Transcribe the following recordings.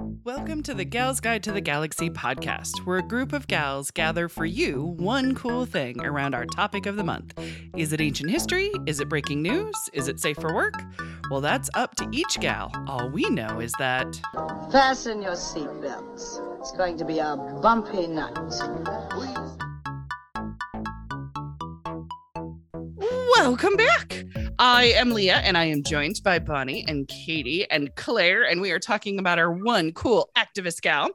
Welcome to the Gals Guide to the Galaxy podcast, where a group of gals gather for you one cool thing around our topic of the month. Is it ancient history? Is it breaking news? Is it safe for work? Well, that's up to each gal. All we know is that. Fasten your seatbelts. It's going to be a bumpy night. Welcome back. I am Leah, and I am joined by Bonnie and Katie and Claire, and we are talking about our one cool activist gal.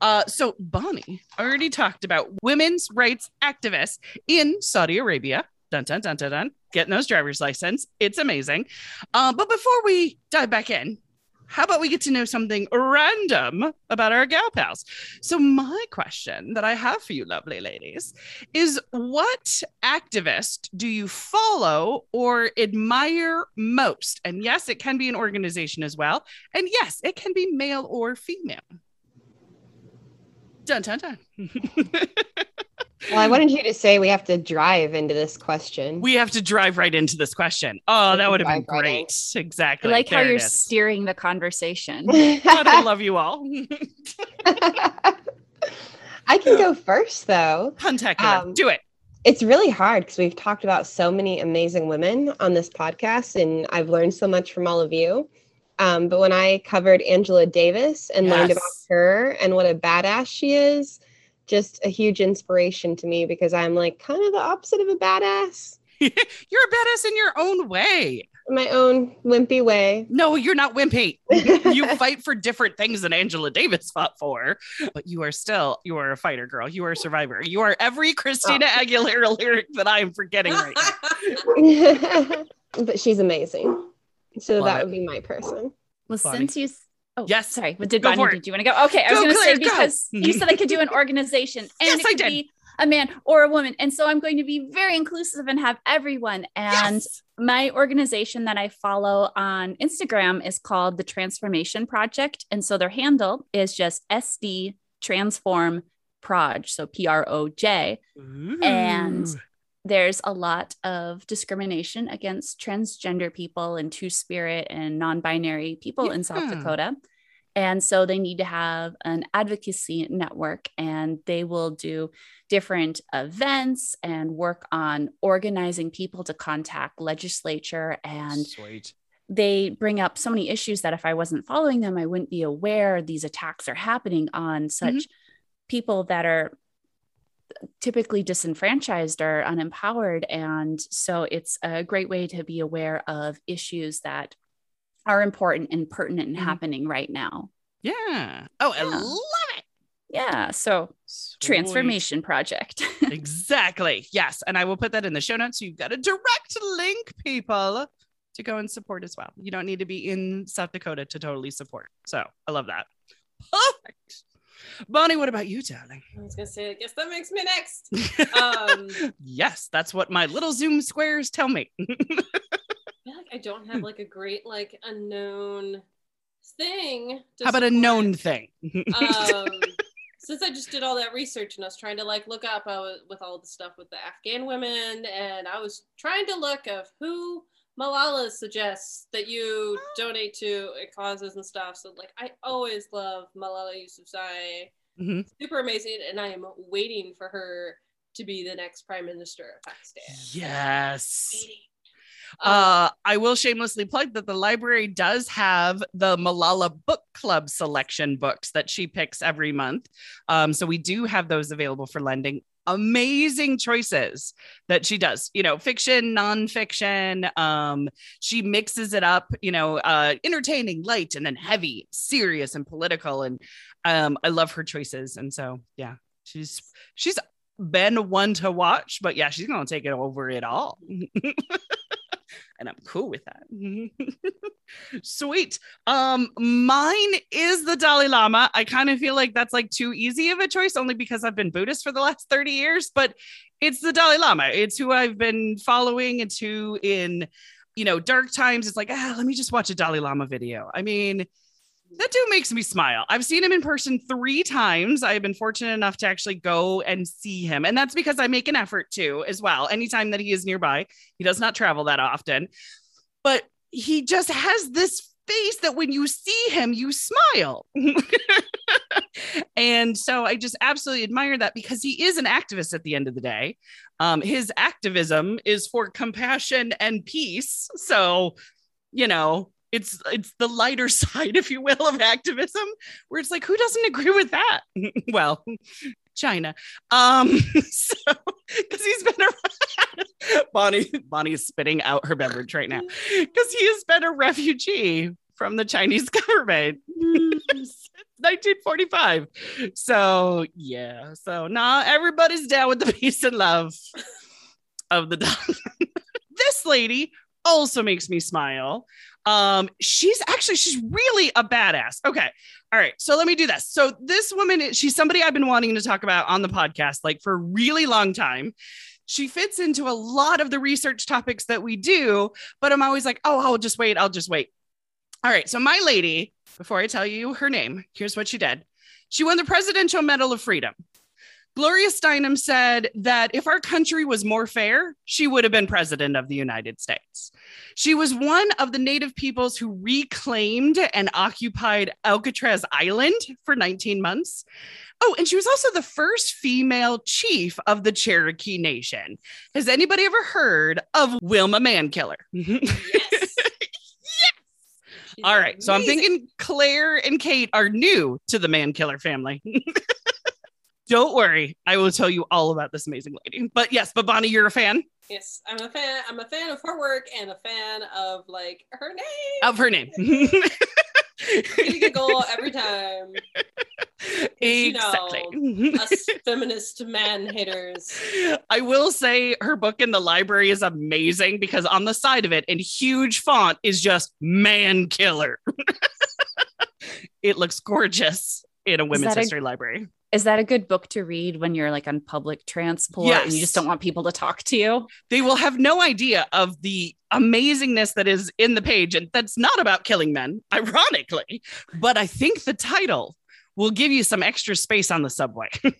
Uh, so, Bonnie already talked about women's rights activists in Saudi Arabia. Dun dun dun dun dun. Getting those driver's license. It's amazing. Uh, but before we dive back in, how about we get to know something random about our gal pals? So, my question that I have for you, lovely ladies, is what activist do you follow or admire most? And yes, it can be an organization as well. And yes, it can be male or female. Dun dun dun. Well, I wanted you to say we have to drive into this question. we have to drive right into this question. Oh, that would have been Dive right great. I Exactly. like how There it you're is. steering the conversation. God, I love you all. I can go first though. Puntacular. Um, Do it. It's really hard because we've talked about so many amazing women on this podcast, and I've learned so much from all of you. Um, but when I covered Angela Davis and learned about her and what a badass she is, just a huge inspiration to me because I'm like kind of the opposite of a badass You're a badass in your own way. my own wimpy way. No, you're not wimpy. you fight for different things than Angela Davis fought for, but you are still you are a fighter, girl. You are a survivor. You are every Christina Oh. Aguilera lyric that I am forgetting right now. but she's amazing. So Love that it. would be my person. Well, Bonnie. since you, s- oh Yes. sorry, but did Go Bonnie, did you want to go? Okay, I was going to say go. because you said I could do an organization and Yes, it I could be a man or a woman, and so I'm going to be very inclusive and have everyone. And Yes. my organization that I follow on Instagram is called the Transformation Project, and so their handle is just SD Transform Proj, so P R O J. And. There's a lot of discrimination against transgender people and two spirit and non-binary people in South Dakota. And so they need to have an advocacy network and they will do different events and work on organizing people to contact legislature and sweet. they bring up so many issues that if I wasn't following them, I wouldn't be aware these attacks are happening on such mm-hmm. people that are typically disenfranchised or unempowered. And so it's a great way to be aware of issues that are important and pertinent and Mhm. happening right now. Yeah. Oh, I Yeah. love it. Yeah. So Sweet. transformation project. exactly. Yes. And I will put that in the show notes. So you've got a direct link, people, to go and support as well. You don't need to be in South Dakota to totally support. So I love that. Perfect. Bonnie, what about you, darling? I was gonna say, I guess that makes me next. Um, yes, that's what my little Zoom squares tell me. I feel like I don't have like a great like unknown thing. How about a known thing? um, since I just did all that research and I was trying to like look up was, with all the stuff with the Afghan women, and I was trying to look of who Malala suggests that you donate to causes and stuff. So like I always love Malala Yousafzai, Mhm. super amazing, and I am waiting for her to be the next prime minister of Pakistan. Yes. Um, Uh, I will shamelessly plug that the library does have the Malala Book Club selection books that she picks every month. Um, so we do have those available for lending. Amazing choices that she does, you know, fiction, nonfiction. Um, she mixes it up, you know, uh, entertaining, light, and then heavy, serious, and political. And um, I love her choices. And so, yeah, she's she's been one to watch, but yeah, she's gonna take it over it all. and I'm cool with that. Sweet. Um, mine is the Dalai Lama. I kind of feel like that's like too easy of a choice, only because I've been Buddhist for the last 30 years, but it's the Dalai Lama. It's who I've been following. It's who in you know dark times, it's like, ah, let me just watch a Dalai Lama video. I mean, that dude makes me smile. I've seen him in person three times. I've been fortunate enough to actually go and see him. And that's because I make an effort to as well. Anytime that he is nearby, he does not travel that often. But he just has this face that when you see him, you smile. and so I just absolutely admire that because he is an activist at the end of the day. Um, his activism is for compassion and peace. So, you know, it's it's the lighter side, if you will, of activism, where it's like, who doesn't agree with that? well, China. Um, so because he's been around, Bonnie, bonnie's spitting out her beverage right now because he has been a refugee from the Chinese government since 1945. So yeah, so nah, everybody's down with the peace and love of the this lady also makes me smile. Um, she's actually she's really a badass. Okay. All right. So let me do this. So this woman, she's somebody I've been wanting to talk about on the podcast like for a really long time. She fits into a lot of the research topics that we do, but I'm always like, oh, I'll just wait. I'll just wait. All right. So my lady, before I tell you her name, here's what she did. She won the Presidential Medal of Freedom. Gloria Steinem said that if our country was more fair, she would have been president of the United States. She was one of the native peoples who reclaimed and occupied Alcatraz Island for 19 months. Oh, and she was also the first female chief of the Cherokee Nation. Has anybody ever heard of Wilma Mankiller? Yes. All right. So I'm thinking Claire and Kate are new to the Mankiller family. Don't worry, I will tell you all about this amazing lady. But yes, but Bonnie, you're a fan. Yes, I'm a fan. I'm a fan of her work and a fan of like her name. Of her name. giggle every time. Exactly. You know, us feminist man haters. I will say her book in the library is amazing because on the side of it in huge font is just man killer. it looks gorgeous in a women's history a, library. Is that a good book to read when you're like on public transport yes. and you just don't want people to talk to you? They will have no idea of the amazingness that is in the page. And that's not about killing men, ironically. But I think the title will give you some extra space on the subway.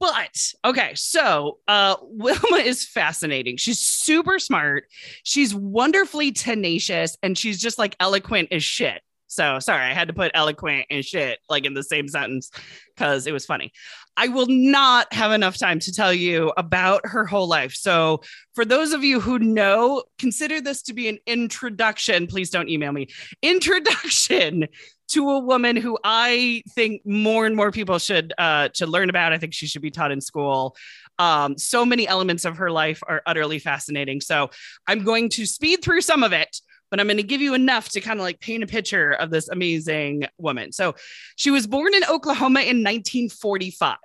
but okay, so uh, Wilma is fascinating. She's super smart. She's wonderfully tenacious, and she's just like eloquent as shit. So sorry, I had to put eloquent and shit like in the same sentence because it was funny. I will not have enough time to tell you about her whole life. So, for those of you who know, consider this to be an introduction. Please don't email me. Introduction to a woman who I think more and more people should uh, should learn about. I think she should be taught in school. Um, so many elements of her life are utterly fascinating. So, I'm going to speed through some of it but I'm going to give you enough to kind of like paint a picture of this amazing woman. So she was born in Oklahoma in 1945.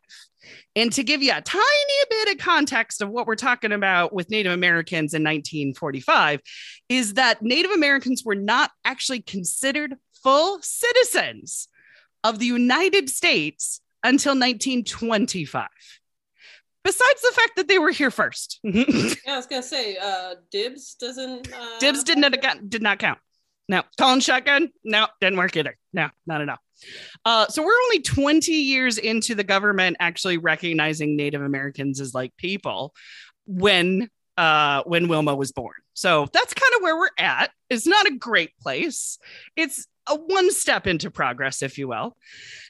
And to give you a tiny bit of context of what we're talking about with Native Americans in 1945, is that Native Americans were not actually considered full citizens of the United States until 1925 besides the fact that they were here first. yeah, I was gonna say, uh, dibs doesn't. Uh, dibs did not did not count. No, calling shotgun. No, didn't work either. No, not at all. Uh, so we're only 20 years into the government actually recognizing Native Americans as like people when uh, when Wilma was born. So that's kind of where we're at. It's not a great place. It's a one step into progress, if you will.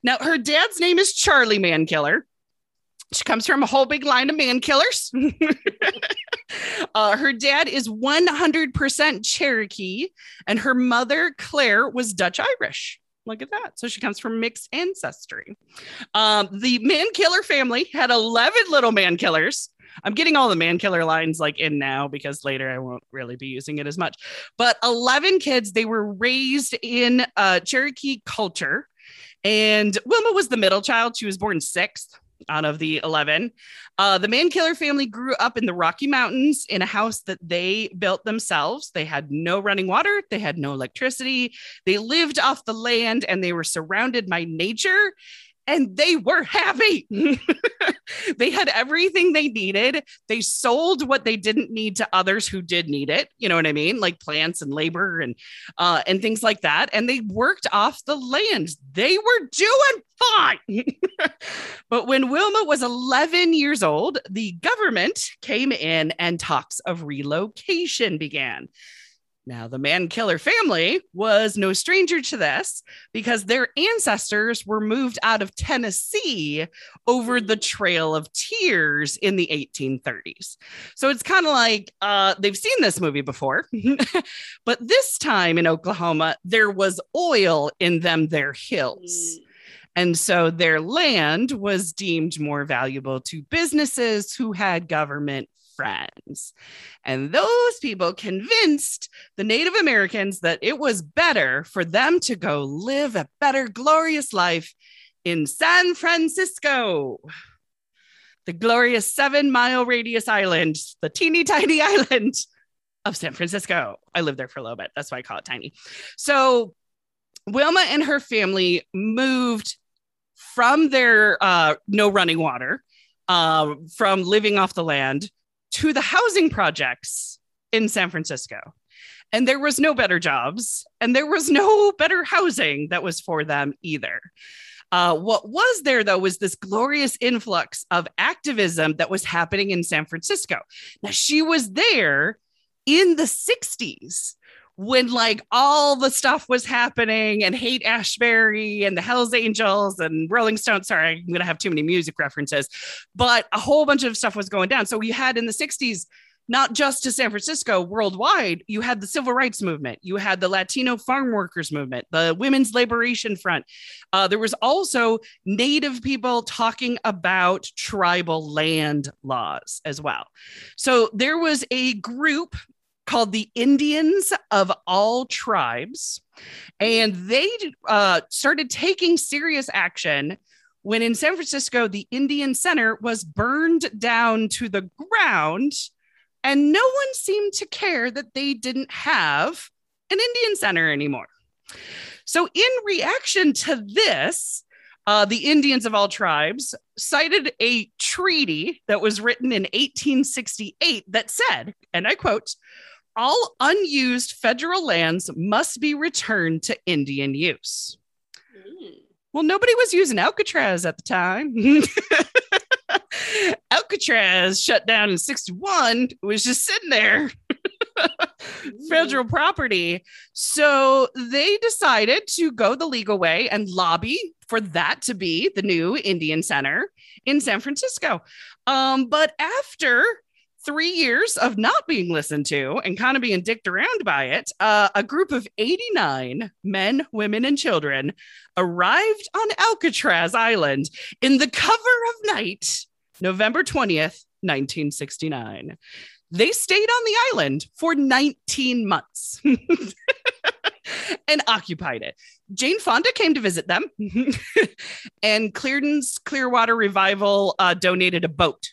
Now, her dad's name is Charlie Mankiller. She comes from a whole big line of man killers. uh, her dad is 100% Cherokee, and her mother, Claire, was Dutch Irish. Look at that. So she comes from mixed ancestry. Um, the man killer family had 11 little man killers. I'm getting all the man killer lines like in now because later I won't really be using it as much. But 11 kids, they were raised in uh, Cherokee culture. And Wilma was the middle child. She was born sixth out of the 11. Uh, the Mankiller family grew up in the Rocky Mountains in a house that they built themselves. They had no running water, they had no electricity, they lived off the land, and they were surrounded by nature and they were happy. they had everything they needed. They sold what they didn't need to others who did need it. You know what I mean? Like plants and labor and uh, and things like that. And they worked off the land. They were doing fine. but when Wilma was 11 years old, the government came in and talks of relocation began. Now, the man killer family was no stranger to this because their ancestors were moved out of Tennessee over the Trail of Tears in the 1830s. So it's kind of like uh, they've seen this movie before, but this time in Oklahoma, there was oil in them, their hills. Mm. And so their land was deemed more valuable to businesses who had government friends. And those people convinced the Native Americans that it was better for them to go live a better, glorious life in San Francisco. The glorious seven mile radius island, the teeny tiny island of San Francisco. I lived there for a little bit. That's why I call it tiny. So Wilma and her family moved from their uh, no running water, uh, from living off the land to the housing projects in San Francisco. And there was no better jobs and there was no better housing that was for them either. Uh, what was there, though, was this glorious influx of activism that was happening in San Francisco. Now, she was there in the 60s when like all the stuff was happening and Haight Ashbury and the Hells Angels and Rolling Stones. Sorry, I'm going to have too many music references, but a whole bunch of stuff was going down. So you had in the 60s, not just to San Francisco, worldwide, you had the civil rights movement, you had the Latino farm workers movement, the Women's Liberation Front. Uh, there was also Native people talking about tribal land laws as well. So there was a group called the Indians of All Tribes. And they uh, started taking serious action when in San Francisco, the Indian Center was burned down to the ground. And no one seemed to care that they didn't have an Indian Center anymore. So, in reaction to this, uh, the Indians of all tribes cited a treaty that was written in 1868 that said, and I quote, all unused federal lands must be returned to Indian use. Mm. Well, nobody was using Alcatraz at the time. Alcatraz shut down in 61, it was just sitting there. Federal property. So they decided to go the legal way and lobby for that to be the new Indian Center in San Francisco. Um, but after three years of not being listened to and kind of being dicked around by it, uh, a group of 89 men, women, and children arrived on Alcatraz Island in the cover of night, November 20th, 1969. They stayed on the island for 19 months. and occupied it. Jane Fonda came to visit them, and Creedence Clearwater Revival uh, donated a boat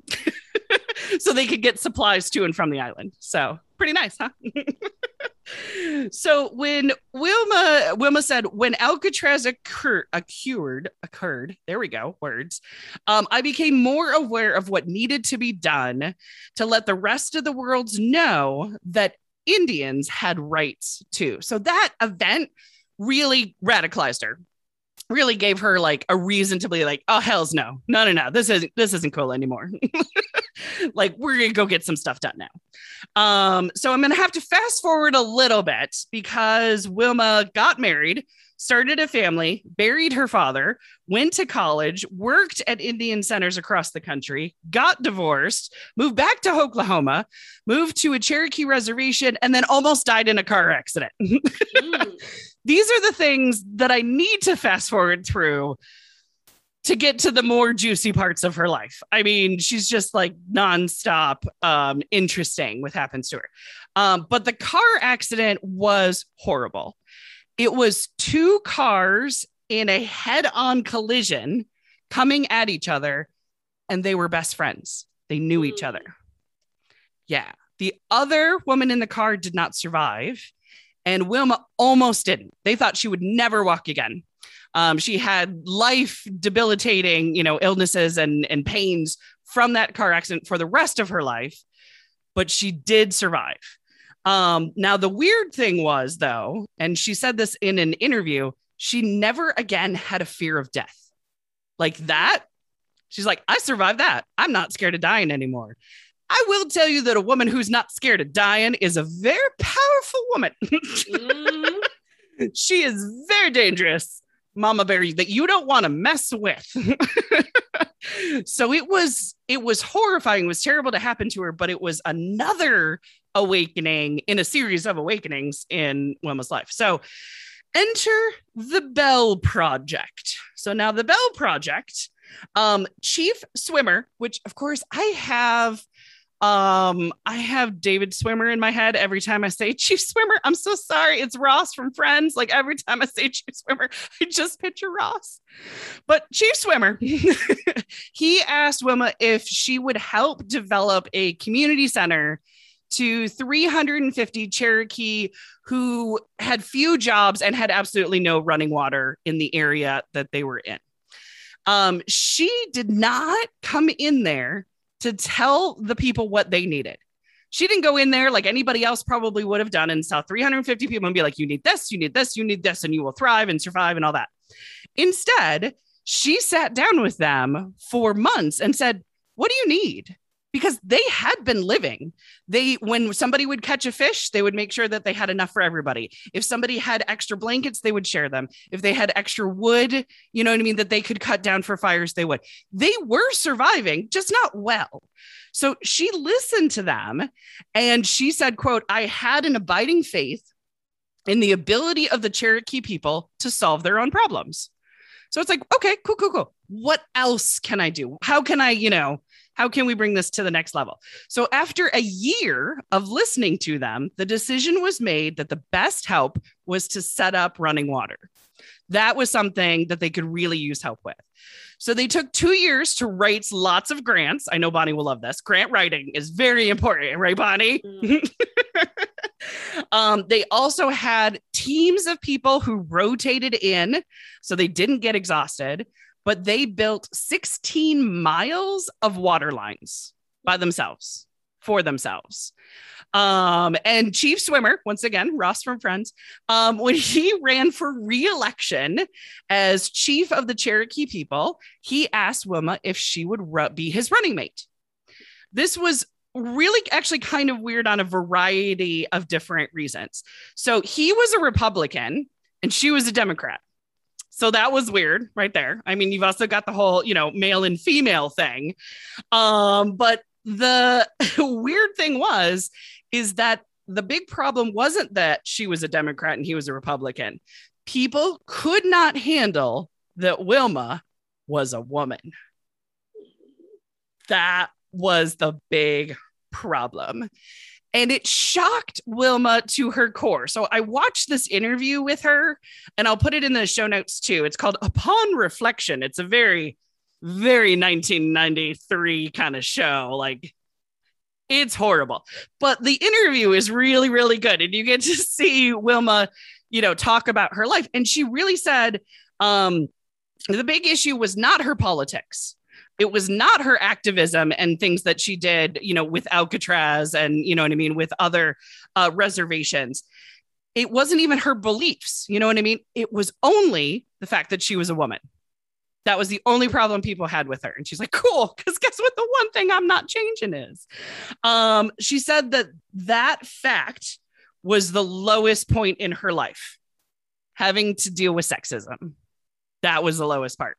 so they could get supplies to and from the island. So pretty nice, huh? so when Wilma Wilma said when Alcatraz occur, occurred occurred there we go words um, I became more aware of what needed to be done to let the rest of the world know that Indians had rights too. So that event really radicalized her really gave her like a reason to be like, oh hell's no, no, no, no, this isn't this isn't cool anymore. like we're gonna go get some stuff done now. Um, so I'm gonna have to fast forward a little bit because Wilma got married, started a family, buried her father, went to college, worked at Indian centers across the country, got divorced, moved back to Oklahoma, moved to a Cherokee reservation, and then almost died in a car accident. Mm. These are the things that I need to fast forward through to get to the more juicy parts of her life. I mean, she's just like nonstop um, interesting what happens to her. Um, but the car accident was horrible. It was two cars in a head on collision coming at each other, and they were best friends. They knew each Mm. other. Yeah. The other woman in the car did not survive, and Wilma almost didn't. They thought she would never walk again. Um, she had life debilitating, you know, illnesses and, and pains from that car accident for the rest of her life, but she did survive. Um, now, the weird thing was, though, and she said this in an interview, she never again had a fear of death. Like that, she's like, I survived that. I'm not scared of dying anymore. I will tell you that a woman who's not scared of dying is a very powerful woman. Mhm. she is very dangerous, Mama Bear, that you don't want to mess with. so it was it was horrifying, it was terrible to happen to her, but it was another awakening in a series of awakenings in Wilma's life. So enter the Bell Project. So now the Bell Project, um, Chief Swimmer, which of course I have um, I have David Schwimmer in my head every time I say Chief Swimmer. I'm so sorry. It's Ross from Friends. Like every time I say Chief Swimmer, I just picture Ross. But Chief Swimmer, he asked Wilma if she would help develop a community center to 350 Cherokee who had few jobs and had absolutely no running water in the area that they were in. Um, she did not come in there to tell the people what they needed. She didn't go in there like anybody else probably would have done and saw 350 people and be like, you need this, you need this, you need this, and you will thrive and survive and all that. Instead, she sat down with them for months and said, What do you need? Because they had been living. They, when somebody would catch a fish, they would make sure that they had enough for everybody. If somebody had extra blankets, they would share them. If they had extra wood, you know what I mean, that they could cut down for fires, they would. They were surviving, just not well. So she listened to them and she said, quote, I had an abiding faith in the ability of the Cherokee people to solve their own problems. So it's like, okay, cool, cool, cool. What else can I do? How can I, you know, how can we bring this to the next level? So after a year of listening to them, the decision was made that the best help was to set up running water. That was something that they could really use help with. So they took two years to write lots of grants. I know Bonnie will love this. Grant writing is very important, right, Bonnie? Mm. um, they also had teams of people who rotated in, so they didn't get exhausted, but they built 16 miles of water lines by themselves for themselves. Um, and Chief Swimmer, once again, Ross from Friends, um, when he ran for re-election as chief of the Cherokee people, he asked Wilma if she would ru- be his running mate. This was really actually kind of weird on a variety of different reasons. So he was a Republican and she was a Democrat. So that was weird right there. I mean, you've also got the whole, you know, male and female thing. Um, but the weird thing was is that the big problem wasn't that she was a Democrat and he was a Republican. People could not handle that Wilma was a woman. That was the big problem. And it shocked Wilma to her core. So I watched this interview with her, and I'll put it in the show notes too. It's called Upon Reflection. It's a very, very 1993 kind of show. Like, it's horrible. But the interview is really, really good. And you get to see Wilma, you know, talk about her life. And she really said um, the big issue was not her politics it was not her activism and things that she did, you know, with Alcatraz and, you know what I mean, with other uh, reservations. It wasn't even her beliefs, you know what I mean? It was only the fact that she was a woman. That was the only problem people had with her. And she's like, cool. Because guess what? The one thing I'm not changing is. Um, she said that that fact was the lowest point in her life, having to deal with sexism. That was the lowest part.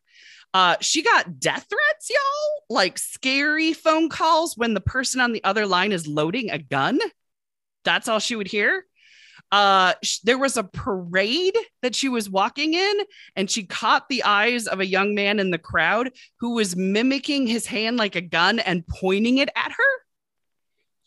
Uh, she got death threats, y'all, like scary phone calls when the person on the other line is loading a gun. That's all she would hear. Uh, sh- there was a parade that she was walking in, and she caught the eyes of a young man in the crowd who was mimicking his hand like a gun and pointing it at her.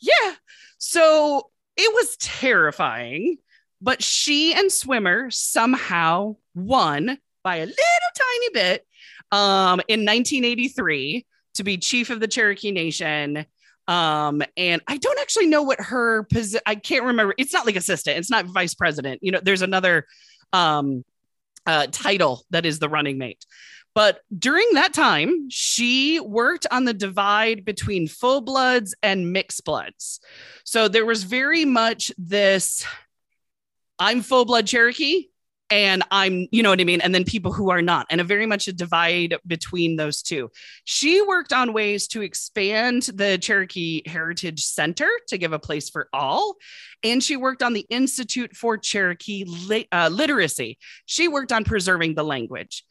Yeah. So it was terrifying, but she and Swimmer somehow won by a little tiny bit um, in 1983 to be chief of the Cherokee Nation. Um, and I don't actually know what her position, I can't remember. It's not like assistant, it's not vice president. You know, there's another um, uh, title that is the running mate. But during that time, she worked on the divide between full bloods and mixed bloods. So there was very much this I'm full blood Cherokee and I'm, you know what I mean? And then people who are not, and a very much a divide between those two. She worked on ways to expand the Cherokee Heritage Center to give a place for all. And she worked on the Institute for Cherokee Lit- uh, Literacy. She worked on preserving the language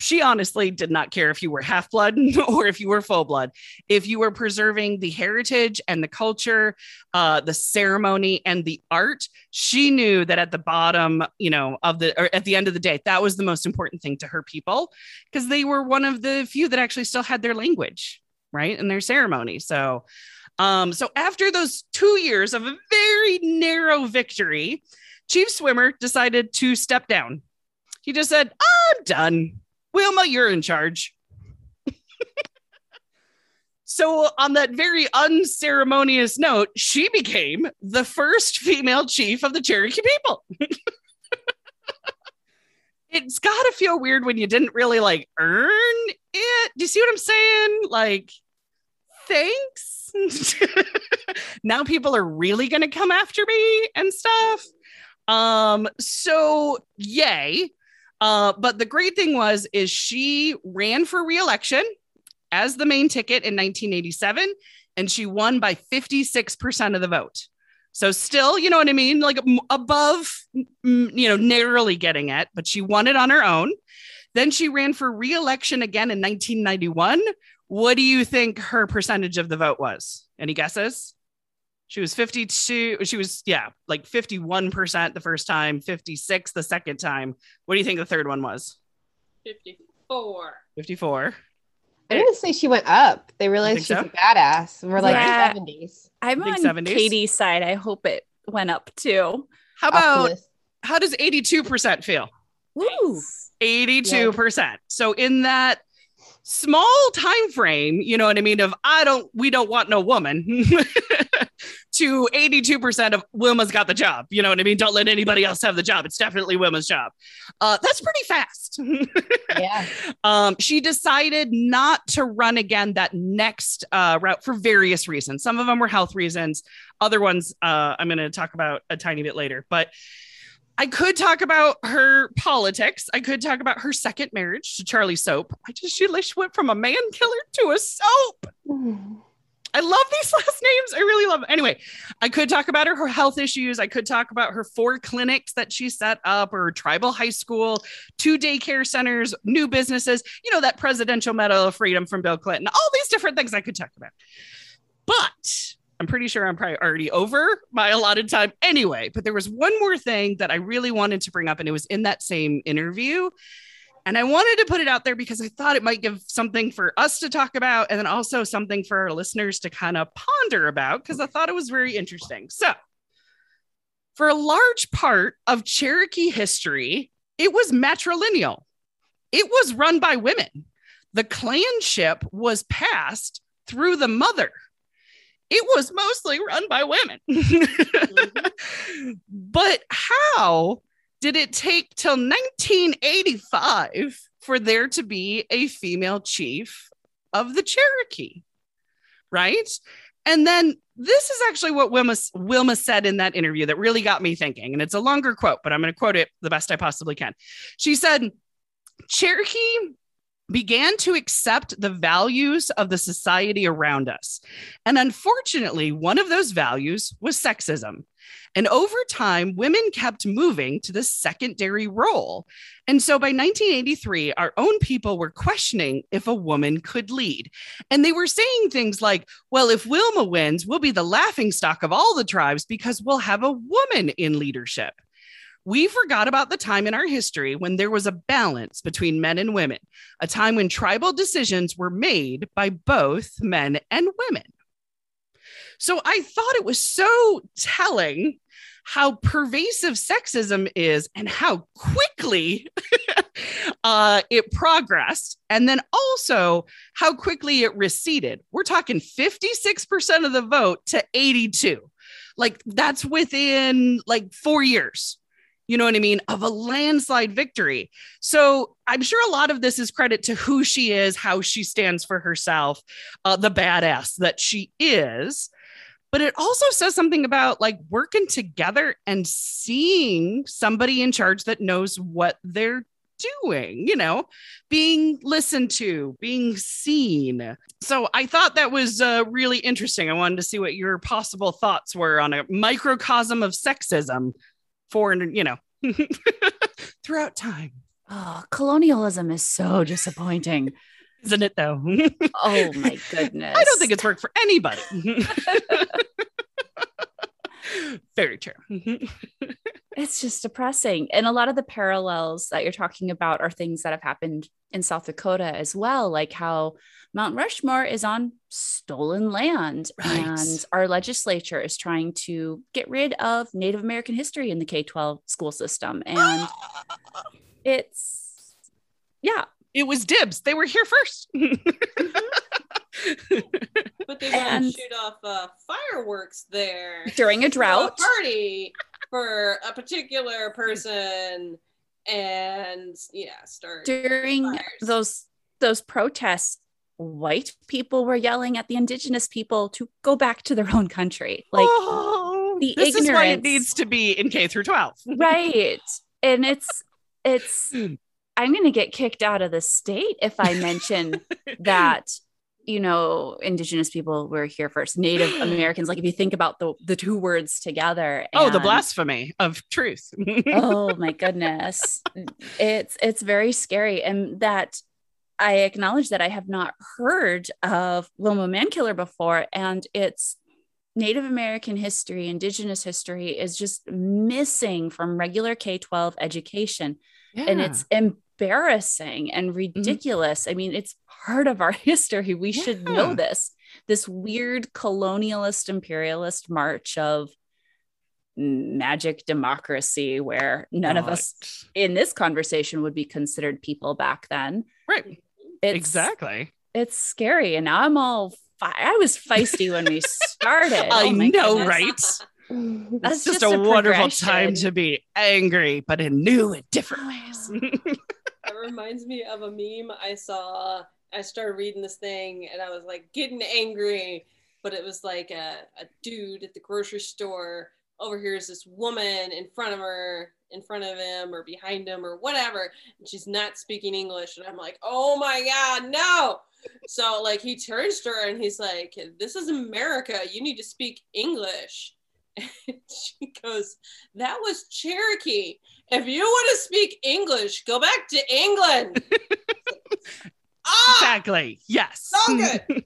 she honestly did not care if you were half blood or if you were full blood. If you were preserving the heritage and the culture, uh, the ceremony and the art, she knew that at the bottom, you know, of the or at the end of the day, that was the most important thing to her people because they were one of the few that actually still had their language, right, and their ceremony. So, um, so after those two years of a very narrow victory, Chief Swimmer decided to step down. He just said, "I'm done." Wilma, you're in charge. so, on that very unceremonious note, she became the first female chief of the Cherokee people. it's got to feel weird when you didn't really like earn it. Do you see what I'm saying? Like, thanks. now people are really going to come after me and stuff. Um, so yay. Uh, but the great thing was, is she ran for reelection as the main ticket in 1987, and she won by 56% of the vote. So still, you know what I mean, like above, you know, narrowly getting it, but she won it on her own. Then she ran for reelection again in 1991. What do you think her percentage of the vote was? Any guesses? She was 52. She was, yeah, like 51% the first time, 56 the second time. What do you think the third one was? 54. 54. I didn't say she went up. They realized she's so? a badass. We're like Yeah. 70s. I'm on 70s? Katie's side. I hope it went up too. How about, how does 82% feel? Woo. 82%. So in that small time frame, you know what I mean, of I don't, we don't want no woman to 82% of Wilma's got the job. You know what I mean? Don't let anybody else have the job. It's definitely Wilma's job. Uh, that's pretty fast. Yeah. um, she decided not to run again that next uh, route for various reasons. Some of them were health reasons. Other ones uh, I'm going to talk about a tiny bit later. But I could talk about her politics. I could talk about her second marriage to Charlie Soap. I just she went from a man killer to a soap. I love these last names. I really love. Them. Anyway, I could talk about her, her health issues. I could talk about her four clinics that she set up, or tribal high school, two daycare centers, new businesses. You know that presidential medal of freedom from Bill Clinton. All these different things I could talk about. But I'm pretty sure I'm probably already over my allotted time anyway. But there was one more thing that I really wanted to bring up, and it was in that same interview. And I wanted to put it out there because I thought it might give something for us to talk about and then also something for our listeners to kind of ponder about because I thought it was very interesting. So, for a large part of Cherokee history, it was matrilineal, it was run by women. The clanship was passed through the mother. It was mostly run by women. Mm-hmm. but how did it take till 1985 for there to be a female chief of the Cherokee? Right. And then this is actually what Wilma, Wilma said in that interview that really got me thinking. And it's a longer quote, but I'm going to quote it the best I possibly can. She said, Cherokee began to accept the values of the society around us. And unfortunately, one of those values was sexism. And over time, women kept moving to the secondary role. And so by 1983, our own people were questioning if a woman could lead. And they were saying things like, well, if Wilma wins, we'll be the laughing stock of all the tribes because we'll have a woman in leadership. We forgot about the time in our history when there was a balance between men and women, a time when tribal decisions were made by both men and women. So I thought it was so telling how pervasive sexism is and how quickly uh, it progressed. And then also how quickly it receded. We're talking 56% of the vote to 82. Like that's within like four years you know what I mean, of a landslide victory. So I'm sure a lot of this is credit to who she is, how she stands for herself, uh, the badass that she is. But it also says something about like working together and seeing somebody in charge that knows what they're doing, you know, being listened to, being seen. So I thought that was uh, really interesting. I wanted to see what your possible thoughts were on a microcosm of sexism for, you know, throughout time. Oh, colonialism is so disappointing. Isn't it though? oh my goodness. I don't think it's worked for anybody. Very true. it's just depressing. And a lot of the parallels that you're talking about are things that have happened in South Dakota as well, like how Mount Rushmore is on stolen land. Right. And our legislature is trying to get rid of Native American history in the K 12 school system. And it's, yeah. It was dibs. They were here first. but they want to shoot off uh, fireworks there during a drought a party for a particular person and yeah start during fires. those those protests white people were yelling at the indigenous people to go back to their own country like oh, the this ignorance. is why it needs to be in k through 12 right and it's it's i'm going to get kicked out of the state if i mention that you know indigenous people were here first. Native americans like if you think about the the two words together and, oh the blasphemy of truth. Oh my goodness. It's it's very scary and that i acknowledge that i have not heard of wilma mankiller before and it's native american history indigenous history is just missing from regular k-12 education. Yeah. and it's embarrassing and mm-hmm. ridiculous mm-hmm. i mean it's part of our history. We yeah. should know this. This weird colonialist imperialist march of magic democracy where none of us in this conversation would be considered people back then. Right. It's, exactly. It's scary. And now I'm all fi- I was feisty when we started. I oh know, goodness. right? That's just, just, a, a wonderful time to be angry, but in new and different ways. It reminds me of a meme I saw I started reading this thing and I was like getting angry, but it was like a, a dude at the grocery store over here is this woman in front of her, in front of him or behind him or whatever, and she's not speaking English. And I'm like, oh my God, no. So like he turns to her and he's like, This is America. You need to speak English. And she goes, That was Cherokee. If you want to speak English, go back to England. Ah! Exactly. Yes. So good.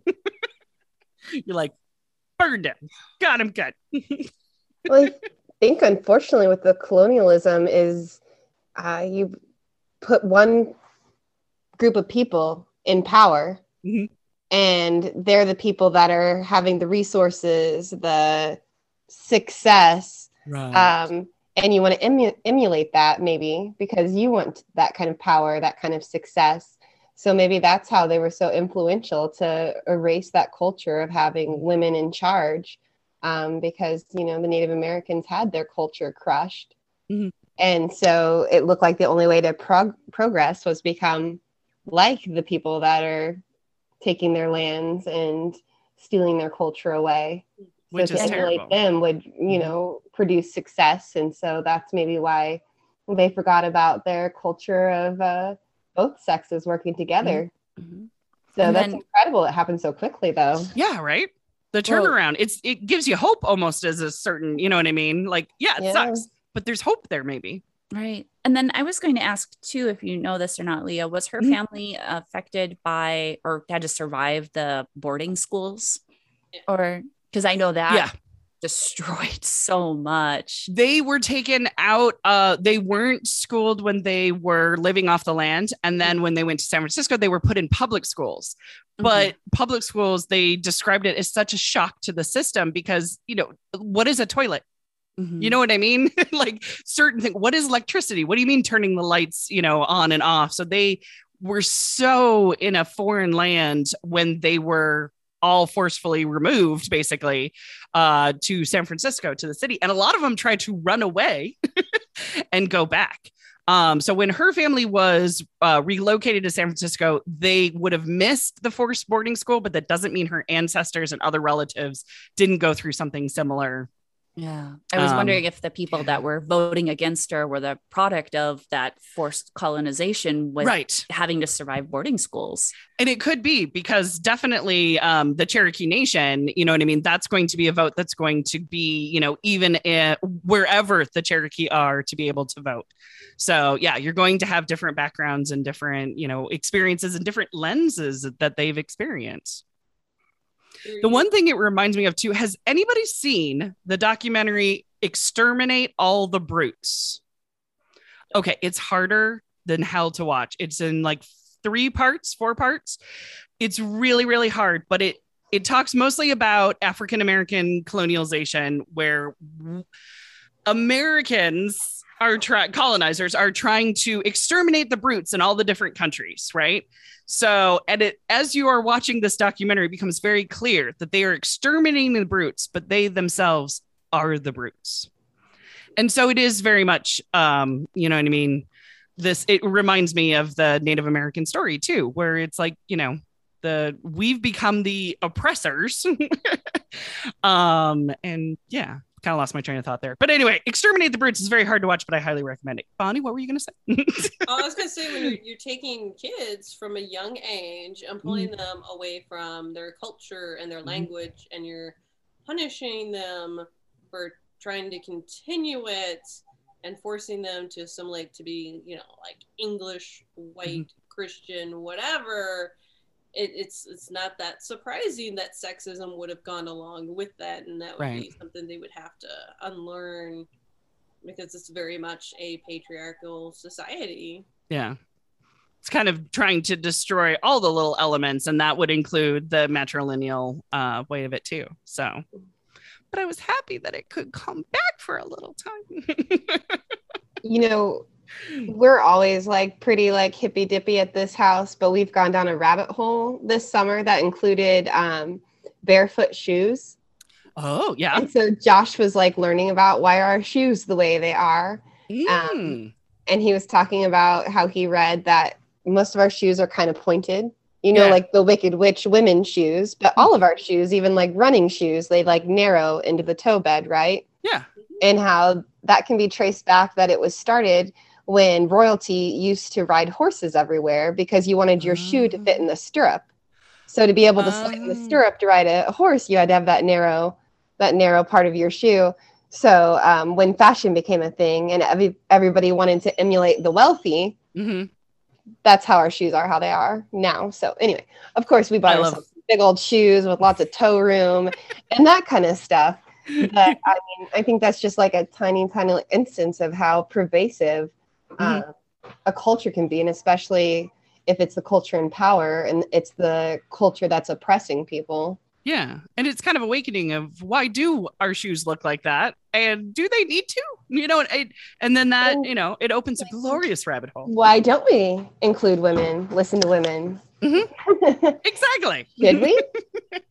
You're like, burned him. Got him good. well, I think unfortunately with the colonialism is uh, you put one group of people in power mm-hmm. and they're the people that are having the resources, the success. Right. Um, and you want to emu- emulate that maybe because you want that kind of power, that kind of success. So maybe that's how they were so influential to erase that culture of having women in charge um, because you know the native americans had their culture crushed. Mm-hmm. and so it looked like the only way to prog- progress was become like the people that are taking their lands and stealing their culture away Which so to emulate terrible. them would you mm-hmm. know produce success and so that's maybe why they forgot about their culture of uh, both sexes working together. Mm-hmm. So and that's then, incredible. It happened so quickly, though. Yeah, right. The turnaround. Well, it's it gives you hope almost as a certain, you know what I mean? Like, yeah, it yeah. sucks, but there's hope there, maybe. Right. And then I was going to ask too, if you know this or not, Leah, was her mm-hmm. family affected by or had to survive the boarding schools? Or because I know that yeah destroyed so much. They were taken out. Uh, they weren't schooled when they were living off the land. And then when they went to San Francisco, they were put in public schools. But mm-hmm. public schools, they described it as such a shock to the system because, you know, what is a toilet? Mm-hmm. You know what I mean? like certain things. What is electricity? What do you mean turning the lights, you know, on and off? So they were so in a foreign land when they were all forcefully removed basically uh, to San Francisco to the city. And a lot of them tried to run away and go back. Um, so when her family was uh, relocated to San Francisco, they would have missed the forced boarding school, but that doesn't mean her ancestors and other relatives didn't go through something similar Yeah. I was Um, wondering if the people that were voting against her were the product of that forced colonization with right having to survive boarding schools. and it could be because definitely um, the cherokee nation you know what i mean that's going to be a vote that's going to be you know even i- wherever the cherokee are to be able to vote so yeah you're going to have different backgrounds and different you know experiences and different lenses that they've experienced the one thing it reminds me of too has anybody seen the documentary exterminate all the brutes? Okay it's harder than hell to watch. It's in like three parts four parts. It's really really hard but it it talks mostly about african american colonialization where americans are colonizers are trying to exterminate the brutes in all the different countries right so, and it as you are watching this documentary, becomes very clear that they are exterminating the brutes, but they themselves are the brutes. And so it is very much, um, you know what I mean? This it reminds me of the Native American story too, where it's like, you know, the we've become the oppressors. um, and yeah, kind of lost my train of thought there. But anyway, Exterminate the Brutes is very hard to watch, but I highly recommend it. Bonnie, what were you gonna say? Oh, I was gonna say when you're, you're taking kids from a young age and pulling them away from their culture and their Mhm. language, and you're punishing them for trying to continue it and forcing them to assimilate to be, you know, like English, white, Christian, whatever. It, it's it's not that surprising that sexism would have gone along with that, and that would be something they would have to unlearn because it's very much a patriarchal society. Yeah. It's kind of trying to destroy all the little elements, and that would include the matrilineal uh, way of it too. So, but I was happy that it could come back for a little time. You know, we're always like pretty like hippy dippy at this house, but we've gone down a rabbit hole this summer that included um, barefoot shoes. oh, yeah. And so Josh was like learning about why are our shoes the way they are. Mm. and he was talking about how he read that most of our shoes are kind of pointed you know Yeah. like the wicked witch women's shoes but all of our shoes even like running shoes they like narrow into the toe bed right Yeah. and how that can be traced back that it was started when royalty used to ride horses everywhere because you wanted your shoe to fit in the stirrup so to be able to slide in the Oh. stirrup to ride a horse you had to have that narrow that narrow part of your shoe so um, when fashion became a thing and every, everybody wanted to emulate the wealthy, Mhm. that's how our shoes are, how they are now. So anyway, of course, we bought love- big old shoes with lots of toe room and that kind of stuff. But I mean, I think that's just like a tiny, tiny instance of how pervasive uh, a culture can be, and especially if it's the culture in power and it's the culture that's oppressing people. Yeah. And it's kind of awakening of why do our shoes look like that? And do they need to? You know, it, and then that, And- you know, it opens a glorious rabbit hole. Why don't we include women? Listen to women. Exactly. Should we?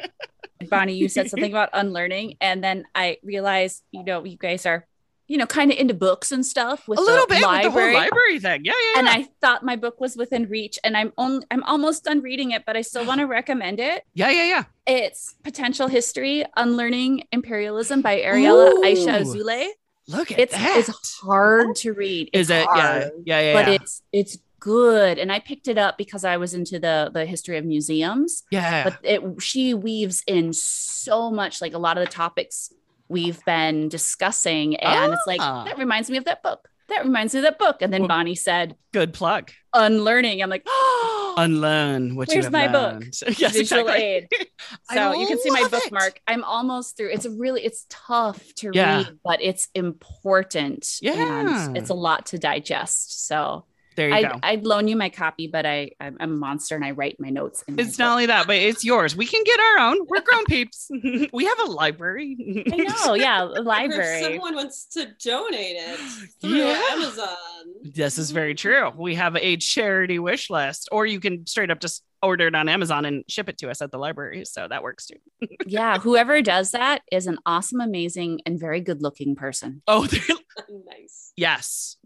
Bonnie, you said something about unlearning, and then I realized, you know, you guys are, you know, kind of into books and stuff with a little the bit library. with the whole library thing. Yeah, yeah. And. I thought my book was within reach, and I'm only I'm almost done reading it, but I still want to recommend it. yeah, yeah, yeah. It's Potential History: Unlearning Imperialism by Ariella Aisha Ooh. Azoulay. Look at It's that. it's hard to read. Is It's it? Yeah, hard, yeah, yeah. but yeah. it's it's good. And I picked it up because I was into the the history of museums. yeah. But it she weaves in so much, like a lot of the topics we've been discussing, and it's like Ah. that reminds me of that book. That reminds me of that book. And then Well- Bonnie said, Good plug. "Unlearning." I'm like, oh, Unlearn what you Where's my book? learned. yes, visual exactly. aid. So you can see my love it. bookmark. I'm almost through. It's really, it's tough to Yeah. read, but it's important. Yeah. And it's a lot to digest. So There you I, go. I'd loan you my copy, but I, I'm a monster and I write my notes. In my It's not only that, but it's yours. We can get our own. We're grown peeps. we have a library. I know. Yeah. Or if someone wants to donate it through Yeah. Amazon. This is very true. We have a charity wish list, or you can straight up just order it on Amazon and ship it to us at the library. So that works too. yeah. Whoever does that is an awesome, amazing, and very good looking person. Oh, nice. yes.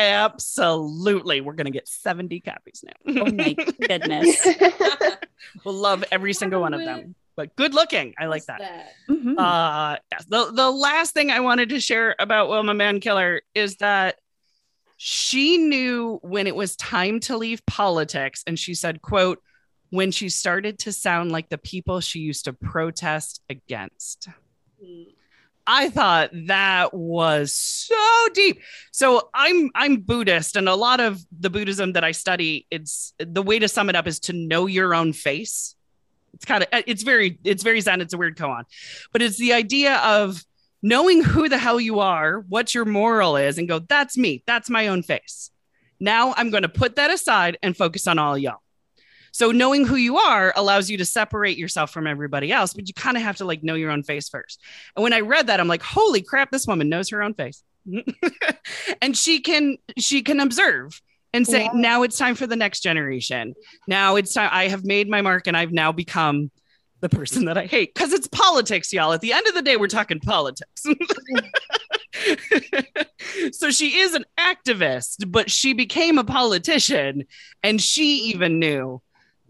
Absolutely. We're going to get 70 copies now. Oh my goodness. we'll love every single one of them. But good looking. I like What's that. Mhm. Uh yes. The the last thing I wanted to share about Wilma Mankiller is that she knew when it was time to leave politics and she said, quote, when she started to sound like the people she used to protest against. Mm. I thought that was so deep. So I'm I'm Buddhist and a lot of the Buddhism that I study it's the way to sum it up is to know your own face. It's kind of uh, it's very it's very zen it's a weird koan. But it's the idea of knowing who the hell you are, what your moral is and go that's me. That's my own face. Now I'm going to put that aside and focus on all y'all. So knowing who you are allows you to separate yourself from everybody else, but you kind of have to like know your own face first. And when I read that, I'm like, holy crap, this woman knows her own face. and she can she can observe and say, Yeah. now it's time for the next generation. Now it's time. I have made my mark and I've now become the person that I hate. Because it's politics, y'all. At the end of the day, we're talking politics. so she is an activist, but she became a politician and she even knew,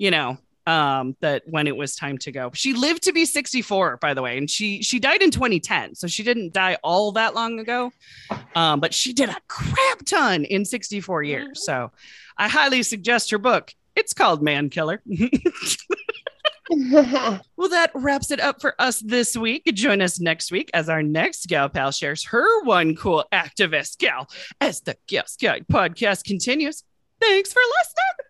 you know, um that when it was time to go. She lived to be 64 by the way, and she she died in 2010. So she didn't die all that long ago. Um but she did a crap ton in 64 years. So I highly suggest her book. It's called Mankiller. Well, that wraps it up for us this week. Join us next week as our next gal pal shares her one cool activist gal as the Gals Guide podcast continues. Thanks for listening.